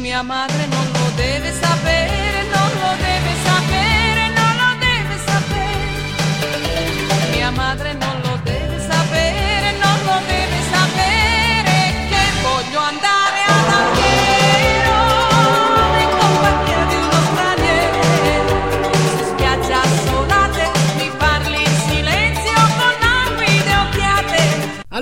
Mia madre non lo deve sapere,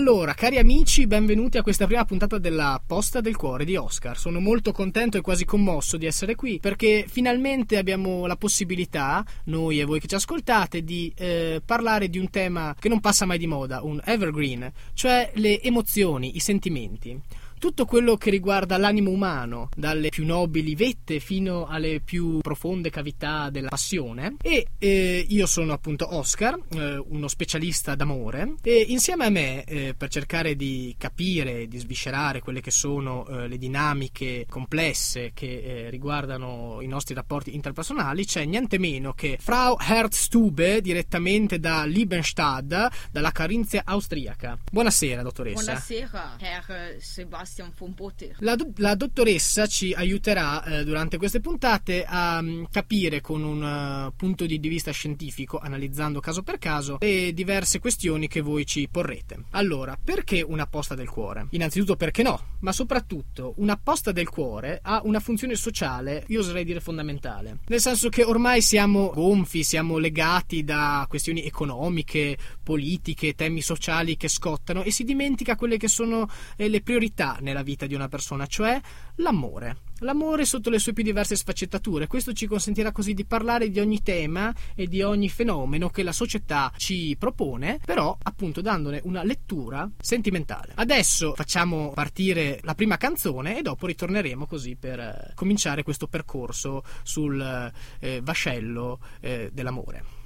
Allora, cari amici, benvenuti a questa prima puntata della Posta del Cuore di Oscar. Sono molto contento e quasi commosso di essere qui perché finalmente abbiamo la possibilità, noi e voi che ci ascoltate, di eh, parlare di un tema che non passa mai di moda, un evergreen, cioè le emozioni, i sentimenti. Tutto quello che riguarda l'animo umano, dalle più nobili vette fino alle più profonde cavità della passione. E eh, io sono appunto Oscar, eh, uno specialista d'amore, e insieme a me, eh, per cercare di capire, di sviscerare quelle che sono eh, le dinamiche complesse che eh, riguardano i nostri rapporti interpersonali, c'è niente meno che Frau Herzstube, direttamente da Liebenstadt, dalla Carinzia austriaca. Buonasera, dottoressa. Buonasera, Herr Sebastian von Potter. La, do- la dottoressa ci aiuterà eh, durante queste puntate a mm, capire con un eh, punto di vista scientifico, analizzando caso per caso, le diverse questioni che voi ci porrete. Allora, perché una posta del cuore? Innanzitutto perché no, ma soprattutto una posta del cuore ha una funzione sociale, io oserei dire fondamentale. Nel senso che ormai siamo gonfi, siamo legati da questioni economiche, politiche, temi sociali che scottano e si dimentica quelle che sono eh, le priorità nella vita di una persona, cioè l'amore. L'amore sotto le sue più diverse sfaccettature. Questo ci consentirà così di parlare di ogni tema e di ogni fenomeno che la società ci propone, però appunto dandone una lettura sentimentale. Adesso facciamo partire la prima canzone e dopo ritorneremo così per eh, cominciare questo percorso sul eh, vascello eh, dell'amore.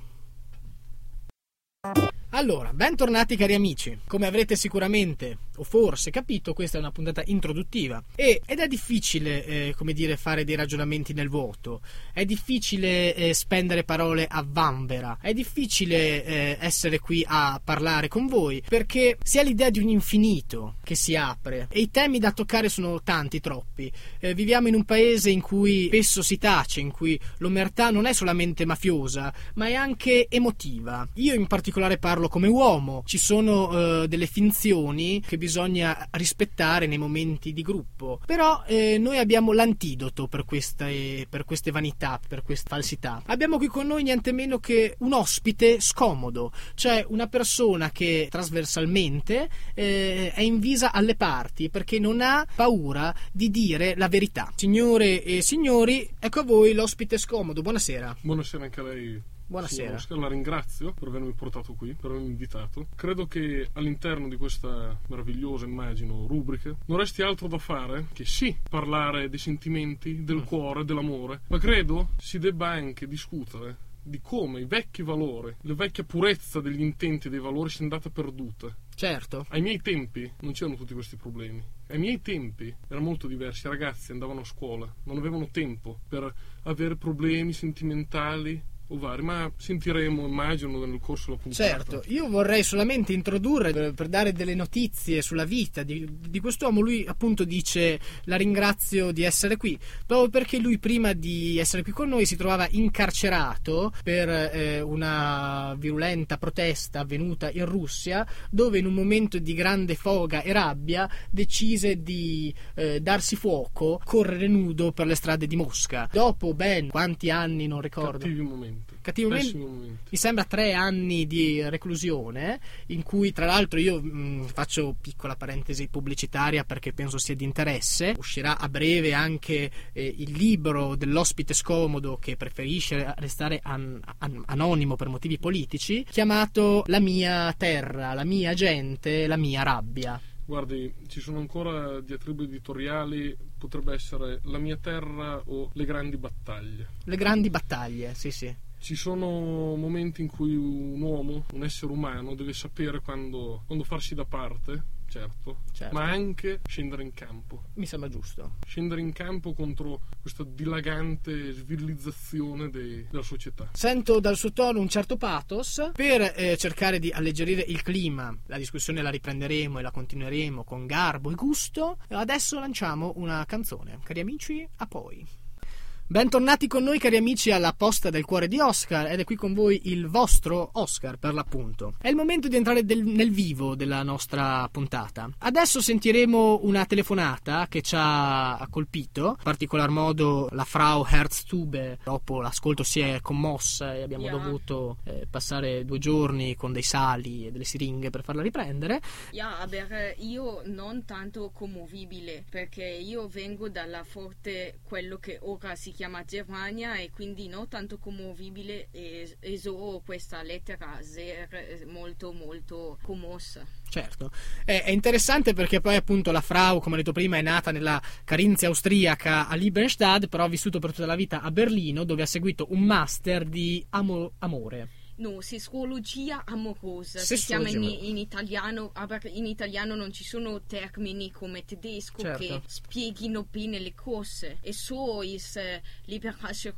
Allora, bentornati cari amici. Come avrete sicuramente o forse capito, questa è una puntata introduttiva e, ed è difficile, eh, come dire, fare dei ragionamenti nel vuoto. È difficile eh, spendere parole a vanvera. È difficile eh, essere qui a parlare con voi perché si ha l'idea di un infinito che si apre e i temi da toccare sono tanti, troppi. Eh, viviamo in un paese in cui spesso si tace, in cui l'omertà non è solamente mafiosa, ma è anche emotiva. Io in particolare parlo come uomo. Ci sono eh, delle finzioni che bisogna rispettare nei momenti di gruppo. Però eh, noi abbiamo l'antidoto per queste, per queste vanità, per queste falsità. Abbiamo qui con noi niente meno che un ospite scomodo, cioè una persona che trasversalmente eh, è invisa alle parti perché non ha paura di dire la verità. Signore e signori, ecco a voi l'ospite scomodo. Buonasera. Buonasera anche a lei. Buonasera. Oscar, la ringrazio per avermi portato qui, per avermi invitato. Credo che all'interno di questa meravigliosa, immagino, rubrica non resti altro da fare che sì, parlare dei sentimenti, del cuore, dell'amore, ma credo si debba anche discutere di come i vecchi valori, la vecchia purezza degli intenti e dei valori sia andata perduta. Certo. Ai miei tempi non c'erano tutti questi problemi. Ai miei tempi era molto diversi. I ragazzi andavano a scuola, non avevano tempo per avere problemi sentimentali vari, ma sentiremo, immagino, nel corso della puntata. Certo, io vorrei solamente introdurre per, per dare delle notizie sulla vita di, di, quest'uomo. Lui appunto dice la ringrazio di essere qui, proprio perché lui prima di essere qui con noi si trovava incarcerato per eh, una virulenta protesta avvenuta in Russia, dove in un momento di grande foga e rabbia decise di eh, darsi fuoco, correre nudo per le strade di Mosca. Dopo ben quanti anni non ricordo. Cattivi momenti. Momenti. Pessimi momenti. Mi sembra tre anni di reclusione, in cui tra l'altro io mh, faccio piccola parentesi pubblicitaria perché penso sia di interesse. Uscirà a breve anche eh, il libro dell'ospite scomodo che preferisce restare an- an- anonimo per motivi politici, chiamato La mia terra, la mia gente, la mia rabbia. Guardi, ci sono ancora diatribe editoriali, potrebbe essere La mia terra o Le grandi battaglie. Le grandi battaglie, sì, sì. Ci sono momenti in cui un uomo, un essere umano, deve sapere quando, quando farsi da parte certo, Certo. ma anche scendere in campo. Mi sembra giusto. Scendere in campo contro questa dilagante svirilizzazione dei- della società. Sento dal suo tono un certo pathos. Per eh, cercare di alleggerire il clima, la discussione la riprenderemo e la continueremo con garbo e gusto. Adesso lanciamo una canzone. Cari amici, a poi. Bentornati con noi cari amici alla posta del cuore di Oscar ed è qui con voi il vostro Oscar per l'appunto. È il momento di entrare del- nel vivo della nostra puntata. Adesso sentiremo una telefonata che ci ha colpito, in particolar modo la Frau Herzstube dopo l'ascolto si è commossa e abbiamo Yeah. dovuto eh, passare due giorni con dei sali e delle siringhe per farla riprendere. Ja, eh, io non tanto commovibile perché io vengo dalla forte quello che ora si chiama Germania e quindi non tanto commovibile e, e so questa lettera eh, molto molto commossa. Certo, è, è interessante perché poi appunto la Frau, come ho detto prima, è nata nella Carinzia austriaca a Liebenstadt, però ha vissuto per tutta la vita a Berlino dove ha seguito un master di amo- amore. No, sessuologia amorosa si Sessuologia chiama in, in italiano, ah, perché in italiano non ci sono termini come tedesco Certo. che spieghino bene le cose. E so is eh, liberasche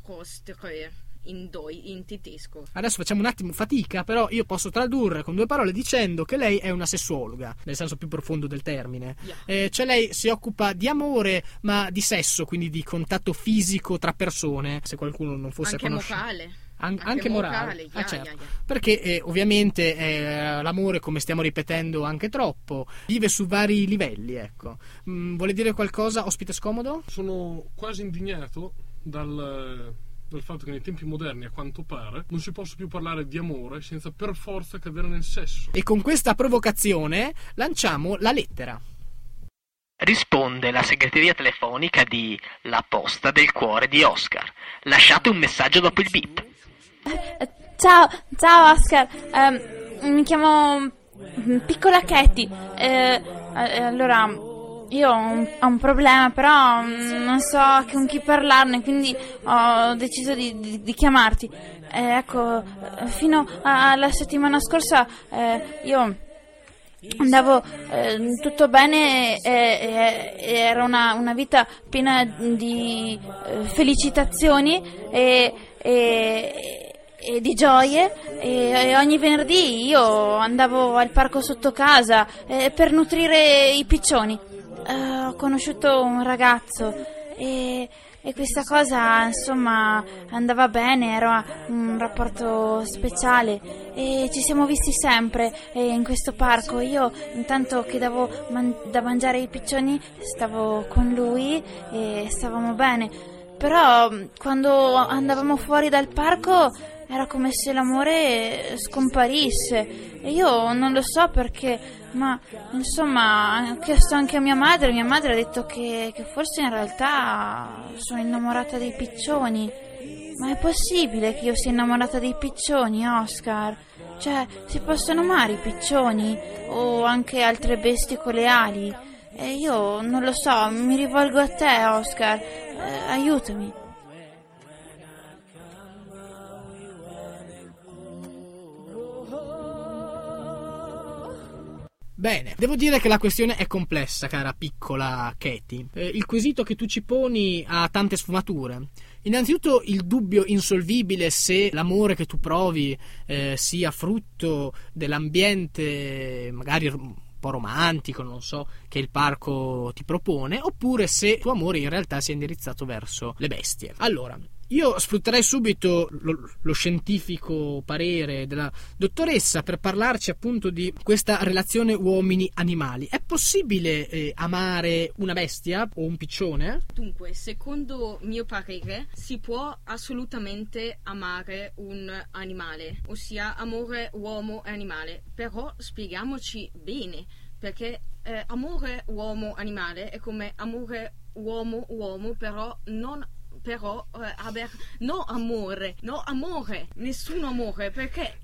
in, doi, in tedesco. Adesso facciamo un attimo fatica, però io posso tradurre con due parole dicendo che lei è una sessuologa, nel senso più profondo del termine. Yeah. Eh, cioè lei si occupa di amore, ma di sesso, quindi di contatto fisico tra persone, se qualcuno non fosse Anche a conoscenza. morale. An- anche, Anche morale, morale, Ah, certo. yeah, yeah. perché eh, ovviamente eh, l'amore, come stiamo ripetendo anche troppo, vive su vari livelli. Ecco. Mm, vuole dire qualcosa, ospite scomodo? Sono quasi indignato dal, dal fatto che nei tempi moderni, a quanto pare, non si possa più parlare di amore senza per forza cadere nel sesso. E con questa provocazione lanciamo la lettera. Risponde la segreteria telefonica di La posta del cuore di Oscar. Lasciate un messaggio dopo il beep. Ciao, ciao Oscar, Ehm, mi chiamo mm, Piccola Katy. Eh, eh, allora, io ho un, ho un problema, però mm, non so con chi parlarne, quindi ho deciso di, di- di chiamarti. Eh, ecco, eh, fino alla settimana scorsa eh, io andavo eh, tutto bene e, e- e era una, una vita piena di eh, felicitazioni e, e- di gioie e, ogni venerdì io andavo al parco sotto casa per nutrire i piccioni. Eh, ho conosciuto un ragazzo e, e questa cosa insomma andava bene, era un rapporto speciale e ci siamo visti sempre eh, in questo parco. Io intanto che davo man- da mangiare ai piccioni stavo con lui e stavamo bene. Però mh, quando andavamo fuori dal parco era come se l'amore scomparisse e io non lo so perché, ma insomma ho chiesto anche a mia madre, mia madre ha detto che, che forse in realtà sono innamorata dei piccioni. Ma è possibile che io sia innamorata dei piccioni, Oscar? Cioè, si possono amare i piccioni o anche altre bestie con le ali? E io non lo so, mi rivolgo a te, Oscar. Eh, aiutami. Bene, devo dire che la questione è complessa, cara piccola Katy. Eh, il quesito che tu ci poni ha tante sfumature. Innanzitutto il dubbio insolvibile se l'amore che tu provi eh, sia frutto dell'ambiente magari un po' romantico, non so, che il parco ti propone, oppure se il tuo amore in realtà sia indirizzato verso le bestie. Allora, io sfrutterei subito lo, lo scientifico parere della dottoressa per parlarci appunto di questa relazione uomini-animali. È possibile eh, amare una bestia o un piccione? Dunque, secondo mio parere, si può assolutamente amare un animale, ossia amore uomo e animale, però spieghiamoci bene, perché eh, amore uomo-animale è come amore uomo-uomo, però non però eh, aver no amore no amore nessun amore perché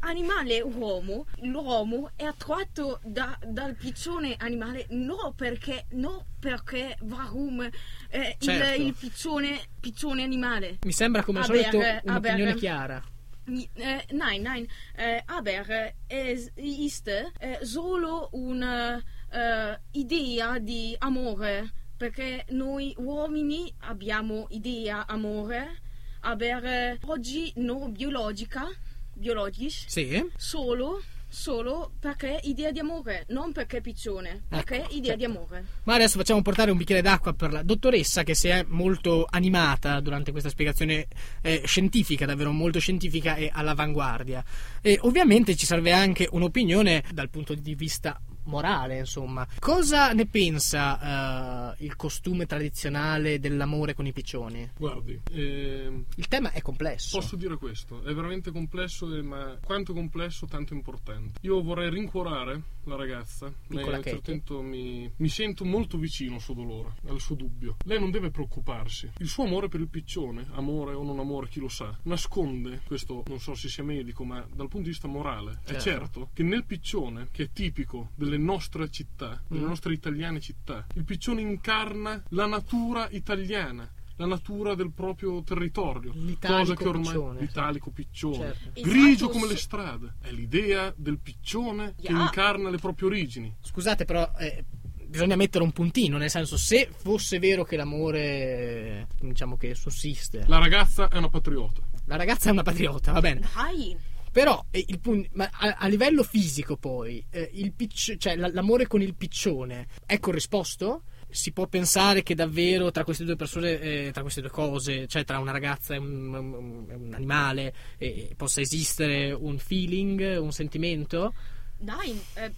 l'animale uomo l'uomo è attratto da- dal piccione animale no perché no perché warum eh, Certo. il, il piccione piccione animale Mi sembra come al solito eh, un'opinione eh. chiara. Äh, nein, nein, äh, aber es ist äh, solo una eh, idea di amore, perché noi uomini abbiamo idea amore, aber eh, oggi no biologica, biologisch, Sì? solo, solo perché idea di amore, non perché piccione, perché Ecco, idea cioè- di amore. Ma adesso facciamo portare un bicchiere d'acqua per la dottoressa che si è molto animata durante questa spiegazione eh, scientifica, davvero molto scientifica e all'avanguardia. E ovviamente ci serve anche un'opinione dal punto di vista morale, insomma. Cosa ne pensa eh, il costume tradizionale dell'amore con i piccioni? Guardi, ehm, Il tema è complesso. Posso dire questo, è veramente complesso, eh, ma quanto complesso, tanto importante. Io vorrei rincuorare la ragazza, lei a un certo punto mi, mi sento molto vicino al suo dolore, al suo dubbio. Lei non deve preoccuparsi. Il suo amore per il piccione, amore o non amore, chi lo sa, nasconde, questo non so se sia medico, ma dal punto di vista morale, è Certo. certo che nel piccione, che è tipico delle nostre città, delle Mm. nostre italiane città, il piccione incarna la natura italiana. La natura del proprio territorio, L'italico cosa che ormai piccione, l'italico piccione, Certo. grigio come le strade, è l'idea del piccione che Yeah. incarna le proprie origini. Scusate, però eh, bisogna mettere un puntino, nel senso, se fosse vero che l'amore, diciamo che sussiste, La ragazza è una patriota. la ragazza è una patriota, va bene. Dai, Però eh, il a, a livello fisico, poi, eh, il picc- cioè, la- l'amore con il piccione è corrisposto? Si può pensare che davvero tra queste due persone, eh, tra queste due cose, cioè tra una ragazza e un, un- un animale, eh, possa esistere un feeling, un sentimento? nein, äh,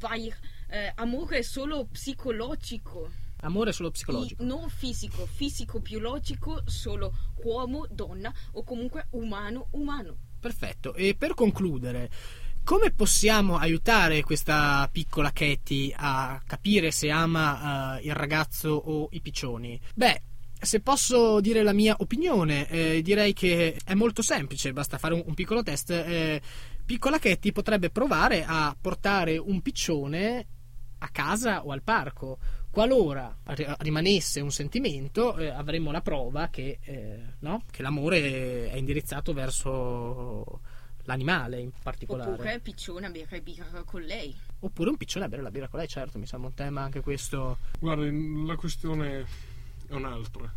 weil äh, amore è solo psicologico. Amore solo I- psicologico. non fisico, fisico-biologico solo uomo, donna o comunque umano, umano. Perfetto. E per concludere, come possiamo aiutare questa piccola Katie a capire se ama eh, il ragazzo o i piccioni? Beh. Se posso dire la mia opinione, eh, direi che è molto semplice, basta fare un, un piccolo test. Eh, piccola Katie potrebbe provare a portare un piccione a casa o al parco. Qualora ri- rimanesse un sentimento, eh, avremo la prova che, eh, no? che l'amore è indirizzato verso l'animale in particolare. Oppure piccione a bere birra con lei. Oppure un piccione a bere la birra con lei, certo, mi sembra un tema anche questo. Guardi, la questione è un'altra.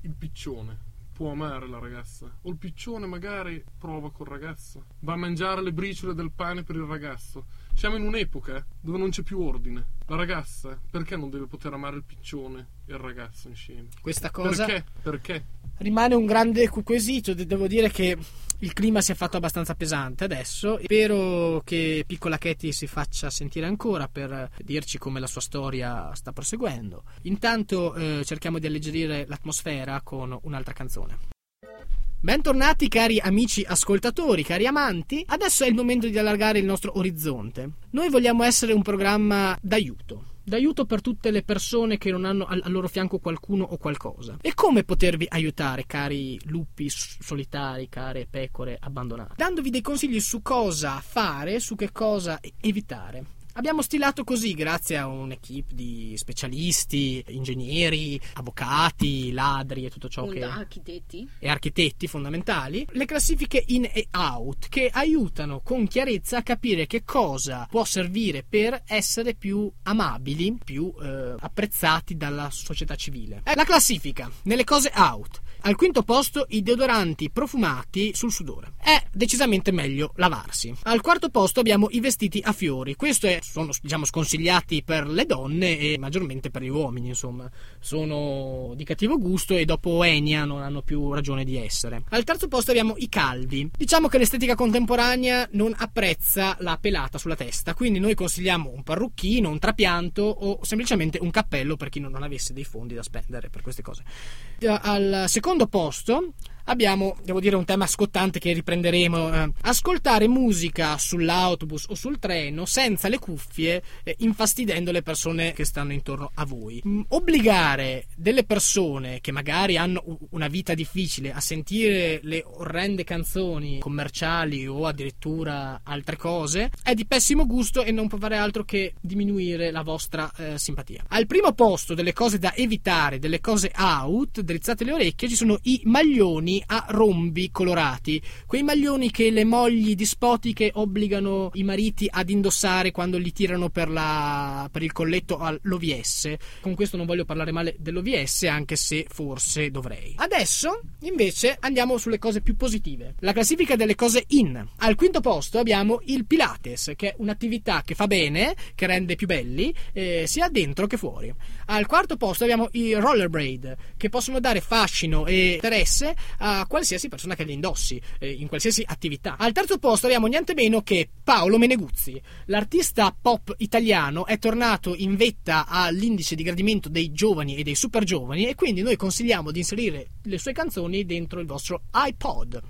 Il piccione può amare la ragazza? O il piccione magari prova col ragazzo? Va a mangiare le briciole del pane per il ragazzo? Siamo in un'epoca dove non c'è più ordine. La ragazza perché non deve poter amare il piccione e il ragazzo insieme? Questa cosa Perché? Perché? rimane un grande quesito. de- Devo dire che il clima si è fatto abbastanza pesante adesso. Spero che piccola Katie si faccia sentire ancora per dirci come la sua storia sta proseguendo. Intanto eh, cerchiamo di alleggerire l'atmosfera con un'altra canzone. Bentornati cari amici ascoltatori, cari amanti. Adesso è il momento di allargare il nostro orizzonte. Noi vogliamo essere un programma d'aiuto. D'aiuto per tutte le persone che non hanno al, loro fianco qualcuno o qualcosa. E come potervi aiutare, cari lupi solitari, care pecore abbandonate? Dandovi dei consigli su cosa fare, su che cosa evitare. Abbiamo stilato così, grazie a un'equipe di specialisti, ingegneri, avvocati, ladri e tutto ciò che architetti. e architetti fondamentali, le classifiche in e out che aiutano con chiarezza a capire che cosa può servire per essere più amabili, più eh, apprezzati dalla società civile. È la classifica nelle cose out. Al quinto posto i deodoranti profumati sul sudore. È decisamente meglio lavarsi. Al quarto posto abbiamo i vestiti a fiori. Questo è- sono diciamo sconsigliati per le donne e maggiormente per gli uomini, insomma. Sono di cattivo gusto e dopo Enia non hanno più ragione di essere. Al terzo posto abbiamo i calvi. Diciamo che l'estetica contemporanea non apprezza la pelata sulla testa, quindi noi consigliamo un parrucchino, un trapianto o semplicemente un cappello per chi non avesse dei fondi da spendere per queste cose. Al secondo posto abbiamo, devo dire, un tema scottante che riprenderemo. eh, ascoltare musica sull'autobus o sul treno senza le cuffie, eh, infastidendo le persone che stanno intorno a voi. Mm, obbligare delle persone che magari hanno una vita difficile a sentire le orrende canzoni commerciali o addirittura altre cose è di pessimo gusto e non può fare altro che diminuire la vostra eh, simpatia. Al primo posto delle cose da evitare, delle cose out, drizzate le orecchie, ci sono i maglioni maglioni a rombi colorati, quei maglioni che le mogli dispotiche obbligano i mariti ad indossare quando li tirano per, la, per il colletto all'OVS. Con questo non voglio parlare male dell'OVS, anche se forse dovrei. Adesso, invece, andiamo sulle cose più positive. La classifica delle cose in. Al quinto posto abbiamo il Pilates, che è un'attività che fa bene, che rende più belli, eh, sia dentro che fuori. Al quarto posto abbiamo i rollerblade, che possono dare fascino e interesse a qualsiasi persona che li indossi, eh, in qualsiasi attività. Al terzo posto abbiamo niente meno che Paolo Meneguzzi. L'artista pop italiano è tornato in vetta all'indice di gradimento dei giovani e dei super giovani e quindi noi consigliamo di inserire le sue canzoni dentro il vostro iPod.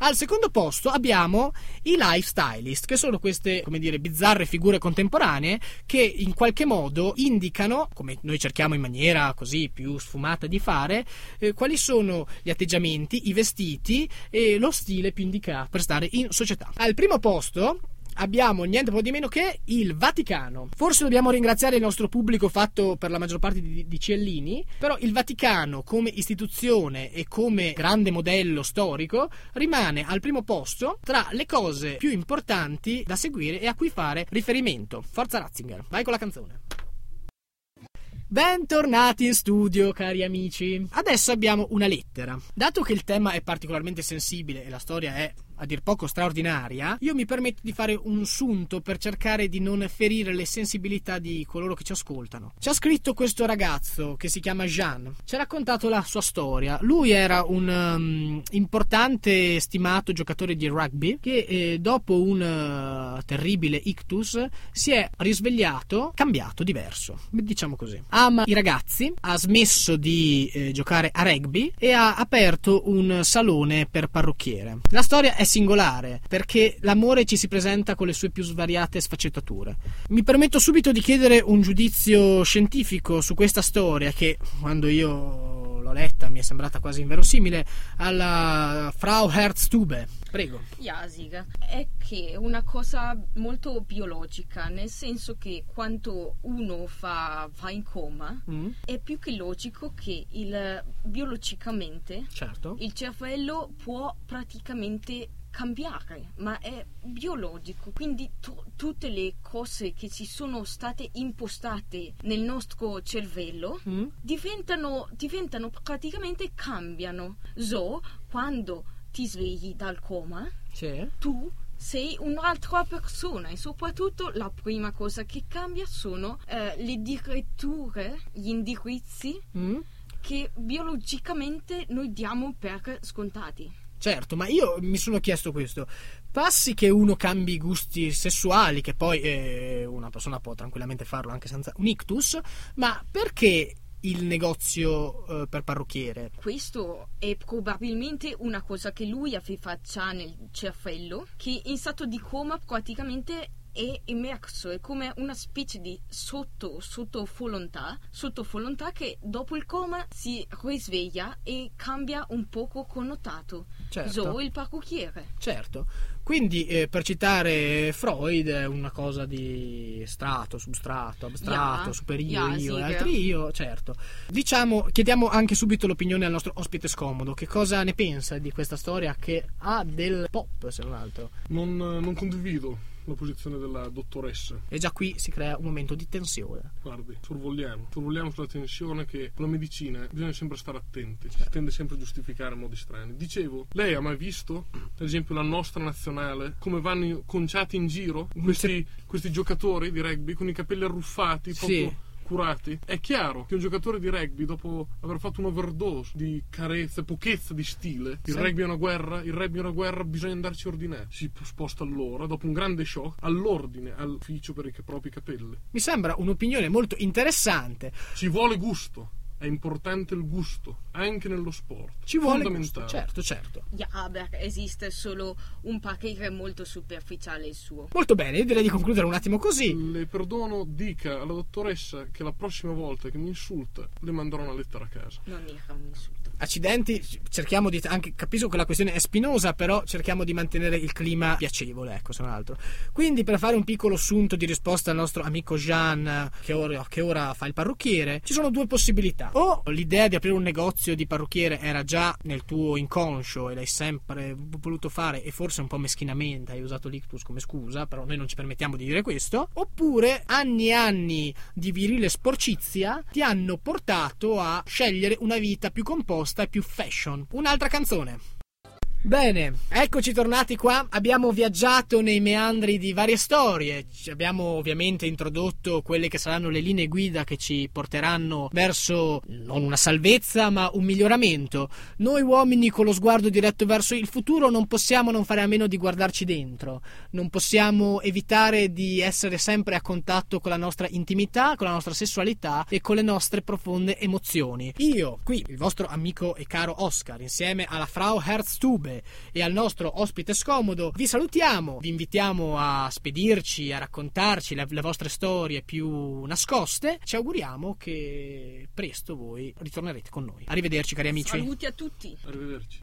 Al secondo posto abbiamo i lifestylist, che sono queste, come dire, bizzarre figure contemporanee che in qualche modo indicano, come noi cerchiamo in maniera così più sfumata di fare, eh, quali sono gli atteggiamenti, i vestiti e lo stile più indicato per stare in società. Al primo posto abbiamo niente po' di meno che il Vaticano. Forse dobbiamo ringraziare il nostro pubblico fatto per la maggior parte di, di Ciellini, però il Vaticano come istituzione e come grande modello storico rimane al primo posto tra le cose più importanti da seguire e a cui fare riferimento. Forza Ratzinger, vai con la canzone. Bentornati in studio, cari amici. Adesso abbiamo una lettera. Dato che il tema è particolarmente sensibile e la storia è a dir poco straordinaria, io mi permetto di fare un sunto per cercare di non ferire le sensibilità di coloro che ci ascoltano. Ci ha scritto questo ragazzo che si chiama Jean, ci ha raccontato la sua storia. Lui era un um, importante stimato giocatore di rugby che eh, dopo un uh, terribile ictus si è risvegliato, cambiato, diverso, diciamo così. Ama i ragazzi, ha smesso di eh, giocare a rugby e ha aperto un salone per parrucchiere. La storia è singolare perché l'amore ci si presenta con le sue più svariate sfaccettature. Mi permetto subito di chiedere un giudizio scientifico su questa storia che quando io l'ho letta mi è sembrata quasi inverosimile alla Frau Herzstube. Prego. Jasig è che è una cosa molto biologica, nel senso che quando uno fa, va in coma Mm, è più che logico che il, biologicamente certo. il cervello può praticamente cambiare, ma è biologico, quindi tu- tutte le cose che si sono state impostate nel nostro cervello Mm, diventano, diventano praticamente cambiano. So, quando ti svegli dal coma, sì. tu sei un'altra persona e soprattutto la prima cosa che cambia sono eh, le diretture, gli indirizzi Mm. che biologicamente noi diamo per scontati. Certo, ma io mi sono chiesto questo. Passi che uno cambi i gusti sessuali, che poi eh, una persona può tranquillamente farlo anche senza un ictus, ma perché il negozio eh, per parrucchiere? Questo è probabilmente una cosa che lui aveva già nel cervello, che in stato di coma praticamente è immerso, è come una specie di sotto, sotto volontà, sotto volontà che dopo il coma si risveglia e cambia un poco connotato. Certo. So, il parrucchiere. Certo. Quindi, eh, per citare Freud, è una cosa di strato, substrato, abstratto, Ja, superiore ja, io e sì, altri io, certo. Diciamo, chiediamo anche subito l'opinione al nostro ospite scomodo. Che cosa ne pensa di questa storia che ha del pop, se non altro? Non, non condivido la posizione della dottoressa. E già qui si crea un momento di tensione. Guardi, sorvoliamo, sorvoliamo sulla tensione che la medicina bisogna sempre stare attenti, Certo. si tende sempre a giustificare in modi strani. Dicevo, lei ha mai visto, per esempio, la nostra nazionale, come vanno conciati in giro questi, questi giocatori di rugby con i capelli arruffati, Sì. Curati? È chiaro che un giocatore di rugby, dopo aver fatto un overdose di carezze, pochezza di stile, il Sì. rugby è una guerra, il rugby è una guerra, bisogna andarci a ordinare. Si sposta allora, dopo un grande shock, all'ordine, all'ufficio per i propri capelli. Mi sembra un'opinione molto interessante. Ci vuole gusto. È importante il gusto, anche nello sport. Ci vuole Fondamentale. gusto. Certo, certo. Ja, beh, esiste solo un parere molto superficiale il suo. Molto bene, io direi di concludere un attimo così. Le perdono, dica alla dottoressa che la prossima volta che mi insulta le manderò una lettera a casa. Non era un insulto. accidenti cerchiamo di anche capisco che la questione è spinosa però cerchiamo di mantenere il clima piacevole ecco se non altro quindi per fare un piccolo assunto di risposta al nostro amico Jean che ora, che ora fa il parrucchiere ci sono due possibilità o l'idea di aprire un negozio di parrucchiere era già nel tuo inconscio e l'hai sempre voluto fare e forse un po' meschinamente hai usato l'ictus come scusa, però noi non ci permettiamo di dire questo, oppure anni e anni di virile sporcizia ti hanno portato a scegliere una vita più composta e più fashion. Un'altra canzone. Bene, eccoci tornati qua. Abbiamo viaggiato nei meandri di varie storie. Ci abbiamo ovviamente introdotto quelle che saranno le linee guida che ci porteranno verso non una salvezza, ma un miglioramento. Noi uomini con lo sguardo diretto verso il futuro non possiamo non fare a meno di guardarci dentro. Non possiamo evitare di essere sempre a contatto con la nostra intimità, con la nostra sessualità e con le nostre profonde emozioni. Io, qui, il vostro amico e caro Oscar, insieme alla Frau Herzstube e al nostro ospite scomodo, vi salutiamo, vi invitiamo a spedirci, a raccontarci le, le vostre storie più nascoste. Ci auguriamo che presto voi ritornerete con noi. Arrivederci cari amici. Saluti a tutti. Arrivederci.